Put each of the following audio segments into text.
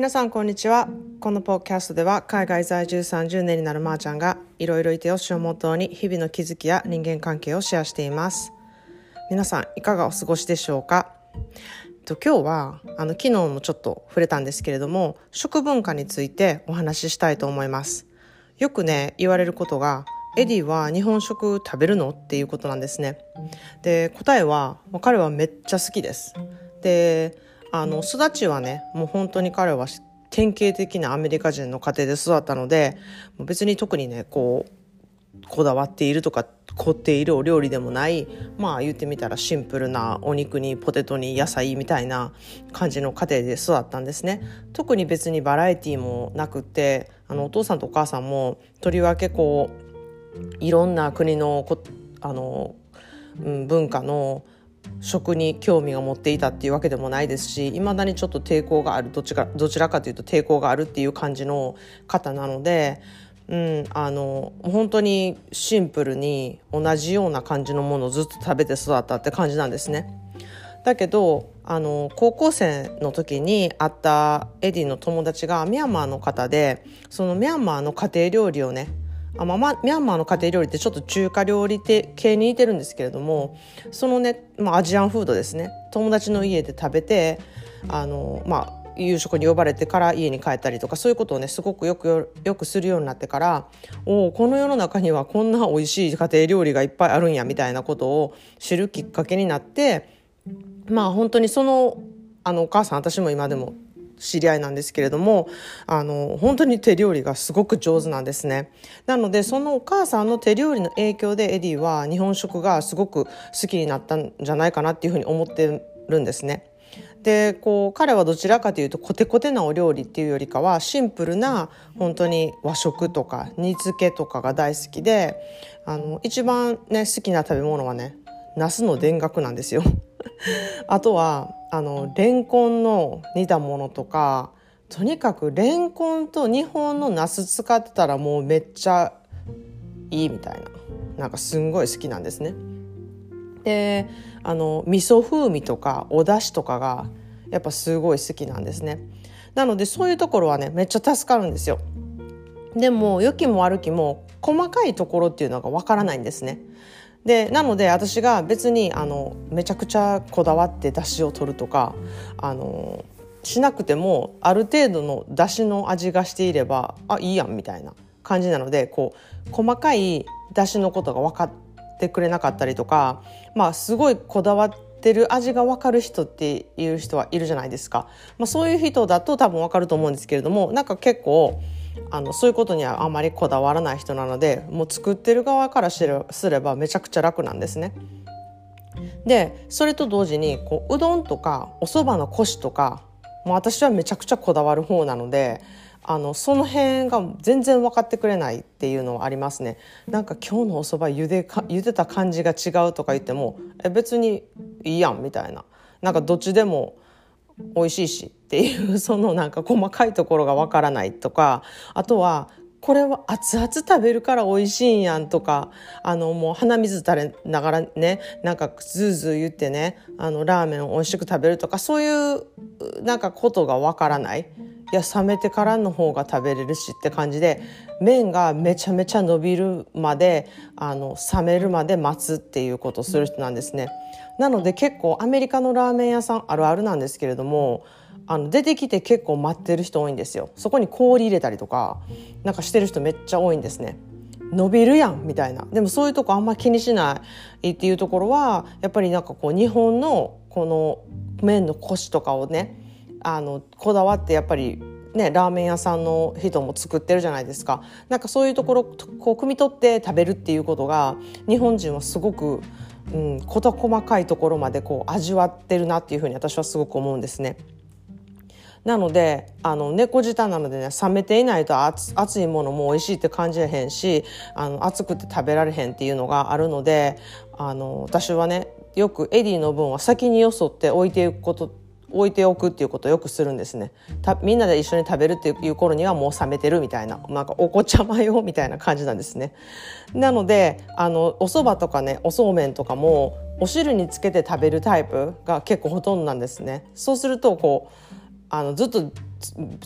皆さんこんにちは。このポッキャストでは海外在住30年になるまーちゃんがいろいろいてよしをモットーに日々の気づきや人間関係をシェアしています。皆さんいかがお過ごしでしょうか？と今日はあの昨日もちょっと触れたんですけれども食文化についてお話ししたいと思います。よくね言われることがエディは日本食食べるの？っていうことなんですね。で答えは彼はめっちゃ好きです。であの育ちはねもう本当に彼は典型的なアメリカ人の家庭で育ったので別に特にねこうこだわっているとか凝っているお料理でもないまあ言ってみたらシンプルなお肉にポテトに野菜みたいな感じの家庭で育ったんですね。特に別にバラエティーもなくってあのお父さんとお母さんもとりわけこういろんな国のこあの、うん、文化の食に興味を持っていたっていうわけでもないですしいまだにちょっと抵抗があるどちらどちらかというと抵抗があるっていう感じの方なので、うん、あの本当にシンプルに同じような感じのものをずっと食べて育ったって感じなんですね。だけどあの高校生の時に会ったエディの友達がミャンマーの方でそのミャンマーの家庭料理をねあまあ、ミャンマーの家庭料理ってちょっと中華料理系に似てるんですけれどもそのね、まあ、アジアンフードですね。友達の家で食べてあの、まあ、夕食に呼ばれてから家に帰ったりとかそういうことをねすごくよくよくするようになってからおこの世の中にはこんな美味しい家庭料理がいっぱいあるんやみたいなことを知るきっかけになってまあ本当にそのあのお母さん私も今でも知り合いなんですけれどもあの本当に手料理がすごく上手なんですね。なのでそのお母さんの手料理の影響でエディは日本食がすごく好きになったんじゃないかなっていうふうに思ってるんですね。でこう彼はどちらかというとコテコテなお料理っていうよりかはシンプルな本当に和食とか煮付けとかが大好きであの一番ね好きな食べ物はねナスの田楽なんですよ。あとはあのレンコンの煮たものとかとにかくレンコンと日本のナス使ってたらもうめっちゃいいみたいななんかすんごい好きなんですね。であの味噌風味とかお出汁とかがやっぱすごい好きなんですね。なのでそういうところはねめっちゃ助かるんですよ。でも良きも悪きも細かいところっていうのがわからないんですね。でなので私が別にあのめちゃくちゃこだわって出汁を取るとかあのしなくてもある程度の出汁の味がしていればあいいやんみたいな感じなのでこう細かい出汁のことが分かってくれなかったりとかまあすごいこだわってる味が分かる人っていう人はいるじゃないですか、まあ、そういう人だと多分分かると思うんですけれどもなんか結構あのそういうことにはあまりこだわらない人なのでもう作ってる側からすればめちゃくちゃ楽なんですね。でそれと同時にこううどんとかお蕎麦のコシとかもう私はめちゃくちゃこだわる方なのであのその辺が全然分かってくれないっていうのはありますねなんか今日のお蕎麦茹でか茹でた感じが違うとか言ってもえ別にいいやんみたいななんかどっちでも美味しいしっていうそのなんか細かいところがわからないとかあとはこれは熱々食べるから美味しいんやんとかあのもう鼻水垂れながらねなんかズーズー言ってねあのラーメンを美味しく食べるとかそういうなんかことがわからないいや冷めてからの方が食べれるしって感じで麺がめちゃめちゃ伸びるまであの冷めるまで待つっていうことをする人なんですね。なので結構アメリカのラーメン屋さんあるあるなんですけれどもあの出てきて結構待ってる人多いんですよ。そこに氷入れたりとかなんかしてる人めっちゃ多いんですね。伸びるやんみたいな。でもそういうとこあんま気にしないっていうところはやっぱりなんかこう日本のこの麺のコシとかをねあのこだわってやっぱりね、ラーメン屋さんの人も作ってるじゃないですか。なんかそういうところこう汲み取って食べるっていうことが日本人はすごくうん、事細かいところまでこう味わってるなっていうふうに私はすごく思うんですね。なのであの猫舌なのでね冷めていないと熱熱いものも美味しいって感じへんしあの熱くて食べられへんっていうのがあるのであの私はねよくエディの分は先によそって置いていくこと置いておくっていうことをよくするんですね。みんなで一緒に食べるっていう頃にはもう冷めてるみたいななんかお子ちゃまよみたいな感じなんですね。なのであのお蕎麦とかねおそうめんとかもお汁につけて食べるタイプが結構ほとんどなんですね。そうするとこうあのずっと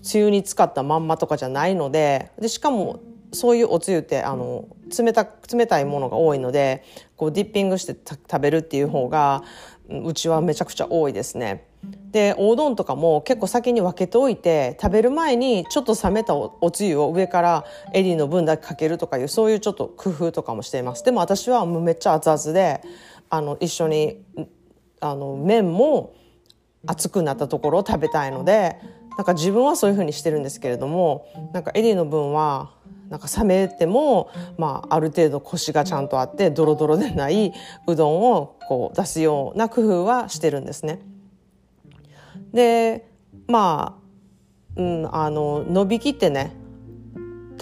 つゆに使ったまんまとかじゃないのででしかもそういうおつゆってあの冷た冷たいものが多いのでこうディッピングして食べるっていう方がうちはめちゃくちゃ多いですね。でおうどんとかも結構先に分けておいて食べる前にちょっと冷めたおつゆを上からエリーの分だけかけるとかいうそういうちょっと工夫とかもしていますでも私はもうめっちゃ熱々であの一緒にあの麺も熱くなったところを食べたいのでなんか自分はそういうふうにしてるんですけれどもなんかエリーの分はなんか冷めても、まあ、ある程度コシがちゃんとあってドロドロでないうどんをこう出すような工夫はしてるんですね。でまあ、うん、あの伸びきってね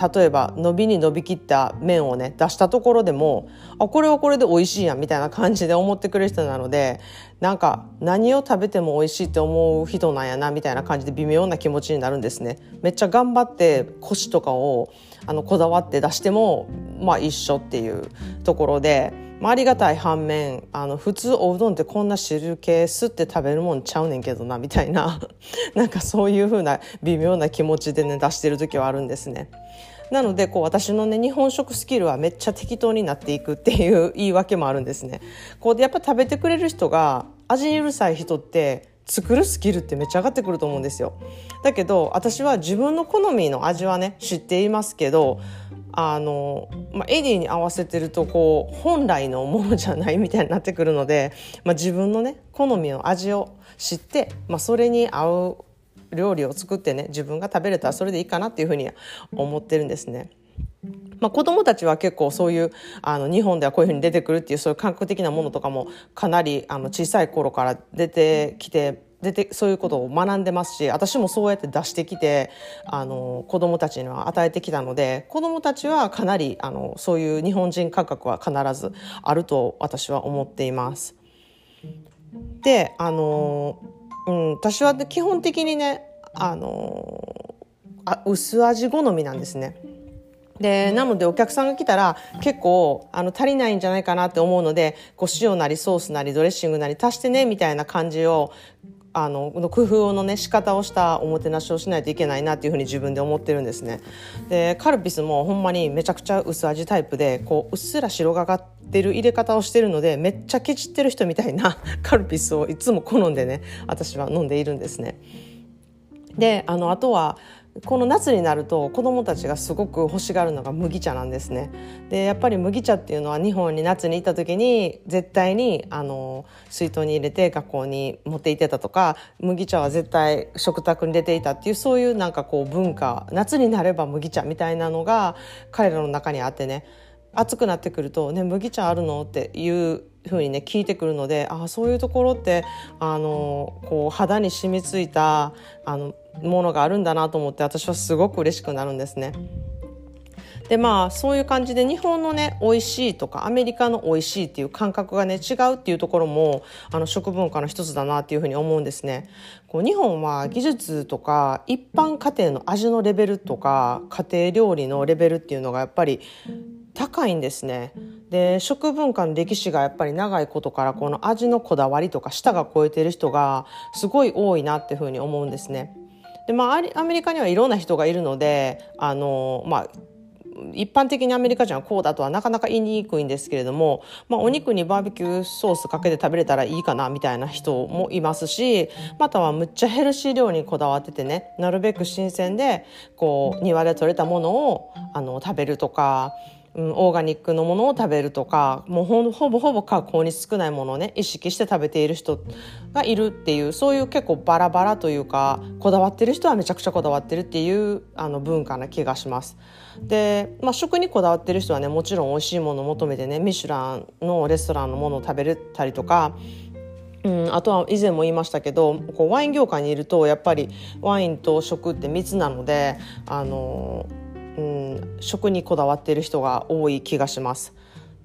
例えば伸びに伸びきった麺をね出したところでもあこれはこれで美味しいやんみたいな感じで思ってくれる人なのでなんか何を食べても美味しいって思う人なんやなみたいな感じで微妙な気持ちになるんですね。めっちゃ頑張ってコシとかをあのこだわって出してもまあ一緒っていうところで。まあ、ありがたい反面あの普通おうどんってこんな汁気吸って食べるもんちゃうねんけどなみたいな なんかそういう風な微妙な気持ちでね出してる時はあるんですね。なのでこう私のね日本食スキルはめっちゃ適当になっていくっていう 言い訳もあるんですね。こうやっぱ食べてくれる人が味にうるさい人って作るスキルってめっちゃ上がってくると思うんですよ。だけど私は自分の好みの味はね知っていますけどあの、まあ、エディに合わせてるとこう本来のものじゃない みたいになってくるので、まあ、自分のね好みの味を知って、まあ、それに合う料理を作ってね自分が食べれたらそれでいいかなっていうふうに思ってるんですね。まあ、子供たちは結構そういうあの日本ではこういうふうに出てくるっていうそういう感覚的なものとかもかなりあの小さい頃から出てきて出てそういうことを学んでますし私もそうやって出してきてあの子供たちには与えてきたので子供たちはかなりあのそういう日本人感覚は必ずあると私は思っています。であの、うん、私は基本的にねあのあ薄味好みなんですね。でなのでお客さんが来たら結構あの足りないんじゃないかなって思うのでこう塩なりソースなりドレッシングなり足してねみたいな感じをあの工夫のね仕方をしたおもてなしをしないといけないなっていうふうに自分で思ってるんですね。でカルピスもほんまにめちゃくちゃ薄味タイプでこううっすら白がかってる入れ方をしてるのでめっちゃケチってる人みたいな カルピスをいつも好んでね私は飲んでいるんですね。であのあとはこの夏になると子どもたちがすごく欲しがるのが麦茶なんですね。でやっぱり麦茶っていうのは日本に夏に行った時に絶対にあの水筒に入れて学校に持って行ってたとか麦茶は絶対食卓に出ていたっていうそういうなんかこう文化夏になれば麦茶みたいなのが彼らの中にあってね暑くなってくると「ね麦茶あるの?」っていうふうにね聞いてくるのであそういうところってあのこう肌に染みついたあのものがあるんだなと思って私はすごく嬉しくなるんですね。でまあそういう感じで日本のね美味しいとかアメリカの美味しいっていう感覚がね違うっていうところもあの食文化の一つだなっていうふうに思うんですね。こう日本は技術とか一般家庭の味のレベルとか家庭料理のレベルっていうのがやっぱり高いんですね。で食文化の歴史がやっぱり長いことからこの味のこだわりとか舌が超えてる人がすごい多いなっていうふうに思うんですね。でまあアメリカにはいろんな人がいるのであのまあ一般的にアメリカ人はこうだとはなかなか言いにくいんですけれども、まあ、お肉にバーベキューソースかけて食べれたらいいかなみたいな人もいますしまたはむっちゃヘルシー料理にこだわっててねなるべく新鮮でこう庭で採れたものをあの食べるとか。うん、オーガニックのものを食べるとかもうほぼほぼ加工に少ないものをね意識して食べている人がいるっていうそういう結構バラバラというかこだわってる人はめちゃくちゃこだわってるっていうあの文化な気がします。で、まあ、食にこだわってる人はねもちろん美味しいものを求めてねミシュランのレストランのものを食べれたりとかうん、あとは以前も言いましたけどこうワイン業界にいるとやっぱりワインと食って密なのであのうん、食にこだわっている人が多い気がします。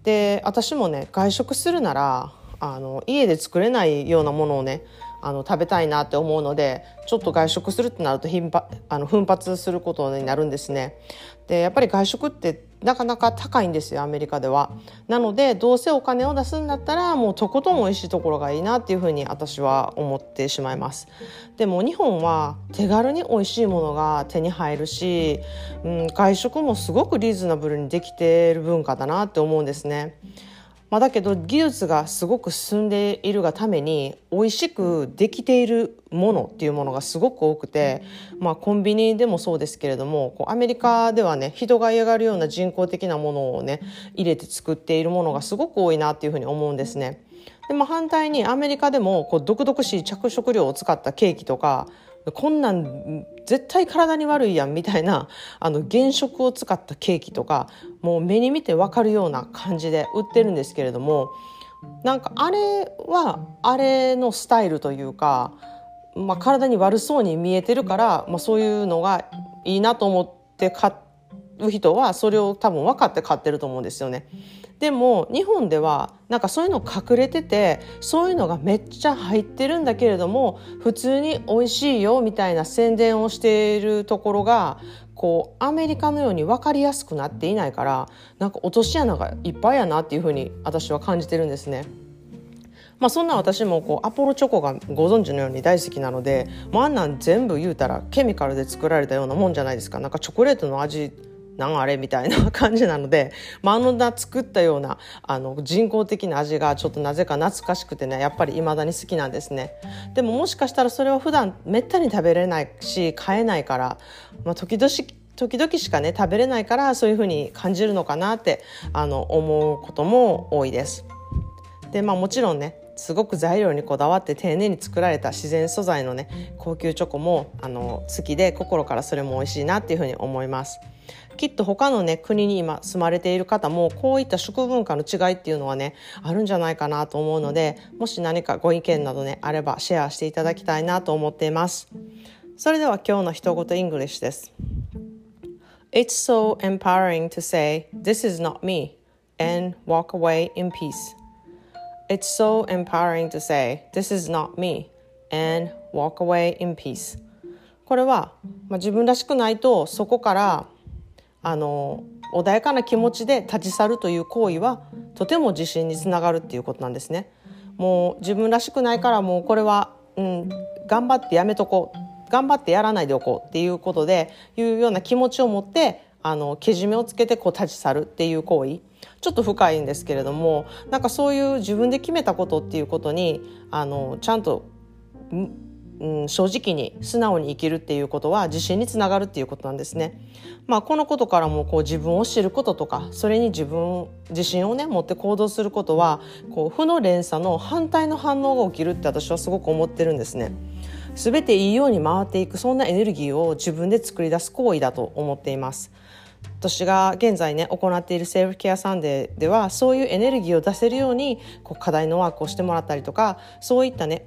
で私もね外食するならあの家で作れないようなものをねあの食べたいなって思うのでちょっと外食するってなると頻あの奮発することになるんですね。でやっぱり外食ってなかなか高いんですよアメリカでは。なのでどうせお金を出すんだったらもうとことん美味しいところがいいなっていうふうに私は思ってしまいます。でも日本は手軽に美味しいものが手に入るし、うん、外食もすごくリーズナブルにできている文化だなって思うんですね。まあ、だけど技術がすごく進んでいるがために美味しくできているものっていうものがすごく多くて、まあ、コンビニでもそうですけれどもこうアメリカではね人が嫌がるような人工的なものをね入れて作っているものがすごく多いなっていうふうに思うんですね。でも反対にアメリカでもこう毒々しい着色料を使ったケーキとかこんなん絶対体に悪いやんみたいなあの原色を使ったケーキとかもう目に見て分かるような感じで売ってるんですけれどもなんかあれはあれのスタイルというか、まあ、体に悪そうに見えてるから、まあ、そういうのがいいなと思って買ってう人はそれを多分分かって買ってると思うんですよね。でも日本ではなんかそういうの隠れててそういうのがめっちゃ入ってるんだけれども普通に美味しいよみたいな宣伝をしているところがこうアメリカのように分かりやすくなっていないからなんか落とし穴がいっぱいやなっていうふうに私は感じてるんですね。まあ、そんな私もこうアポロチョコがご存知のように大好きなのでもうあんなん全部言うたらケミカルで作られたようなもんじゃないですかなんかチョコレートの味なんあれみたいな感じなので、まあ、あの作ったようなあの人工的な味がちょっとなぜか懐かしくてねやっぱり未だに好きなんですねでももしかしたらそれは普段めったに食べれないし買えないから、まあ、時々時々しかね食べれないからそういう風に感じるのかなってあの思うことも多いです。でまあもちろんねすごく材料にこだわって丁寧に作られた自然素材のね高級チョコもあの好きで心からそれも美味しいなっていうふうに思いますきっと他のね国に今住まれている方もこういった食文化の違いっていうのはねあるんじゃないかなと思うのでもし何かご意見などねあればシェアしていただきたいなと思っています。それでは今日の一言イングリッシュです。It's so empowering to say this is not me and walk away in peace. It's so empowering to say, This is not me, and walk away in peace. これは、まあ、自分らしくないとそこからあの穏やかな気持ちで立ち去るという行為はとても自信につながるっていうことなんですね。もう自分らしくないからもうこれは、うん、頑張ってやめとこう頑張ってやらないでおこうっていうことでいうような気持ちを持ってあのけじめをつけてこう立ち去るっていう行為ちょっと深いんですけれどもなんかそういう自分で決めたことっていうことにあのちゃんと、うん、正直に素直に生きるっていうことは自信につながるっていうことなんですね。まあ、このことからもこう自分を知ることとかそれに自分自信をね持って行動することはこう負の連鎖の反対の反応が起きるって私はすごく思ってるんですね。全ていいように回っていくそんなエネルギーを自分で作り出す行為だと思っています。私が現在ね行っているセルフケアサンデーではそういうエネルギーを出せるようにこう課題のワークをしてもらったりとかそういったね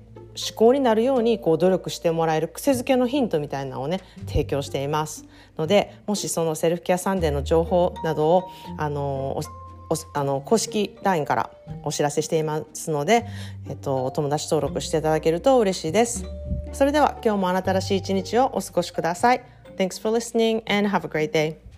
思考になるようにこう努力してもらえる癖づけのヒントみたいなのをね提供していますのでもしそのセルフケアサンデーの情報などをあのあの公式 LINE からお知らせしていますので、えっと、お友達登録していただけると嬉しいです。それでは今日もあなたらしい一日をお過ごしください。Thanks for listening and have a great day.